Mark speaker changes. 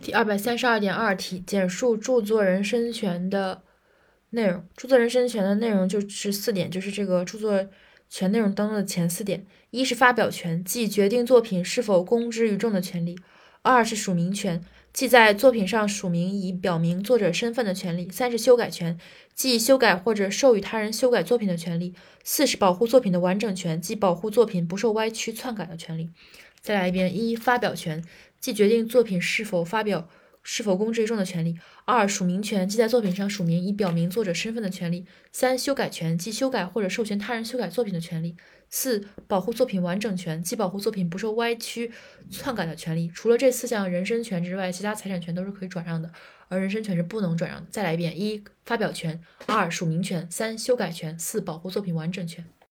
Speaker 1: 第二百三十二点二题，简述著作人身权的内容。著作人身权的内容就是四点，就是这个著作权内容当中的前四点：一是发表权，即决定作品是否公之于众的权利；二是署名权，即在作品上署名以表明作者身份的权利；三是修改权，即修改或者授予他人修改作品的权利；四是保护作品的完整权，即保护作品不受歪曲篡改的权利。再来一遍：一、发表权。即决定作品是否发表、是否公之于众的权利；二、署名权，即在作品上署名以表明作者身份的权利；三、修改权，即修改或者授权他人修改作品的权利；四、保护作品完整权，即保护作品不受歪曲、篡改的权利。除了这四项人身权之外，其他财产权都是可以转让的，而人身权是不能转让的。再来一遍：一、发表权；二、署名权；三、修改权；四、保护作品完整权。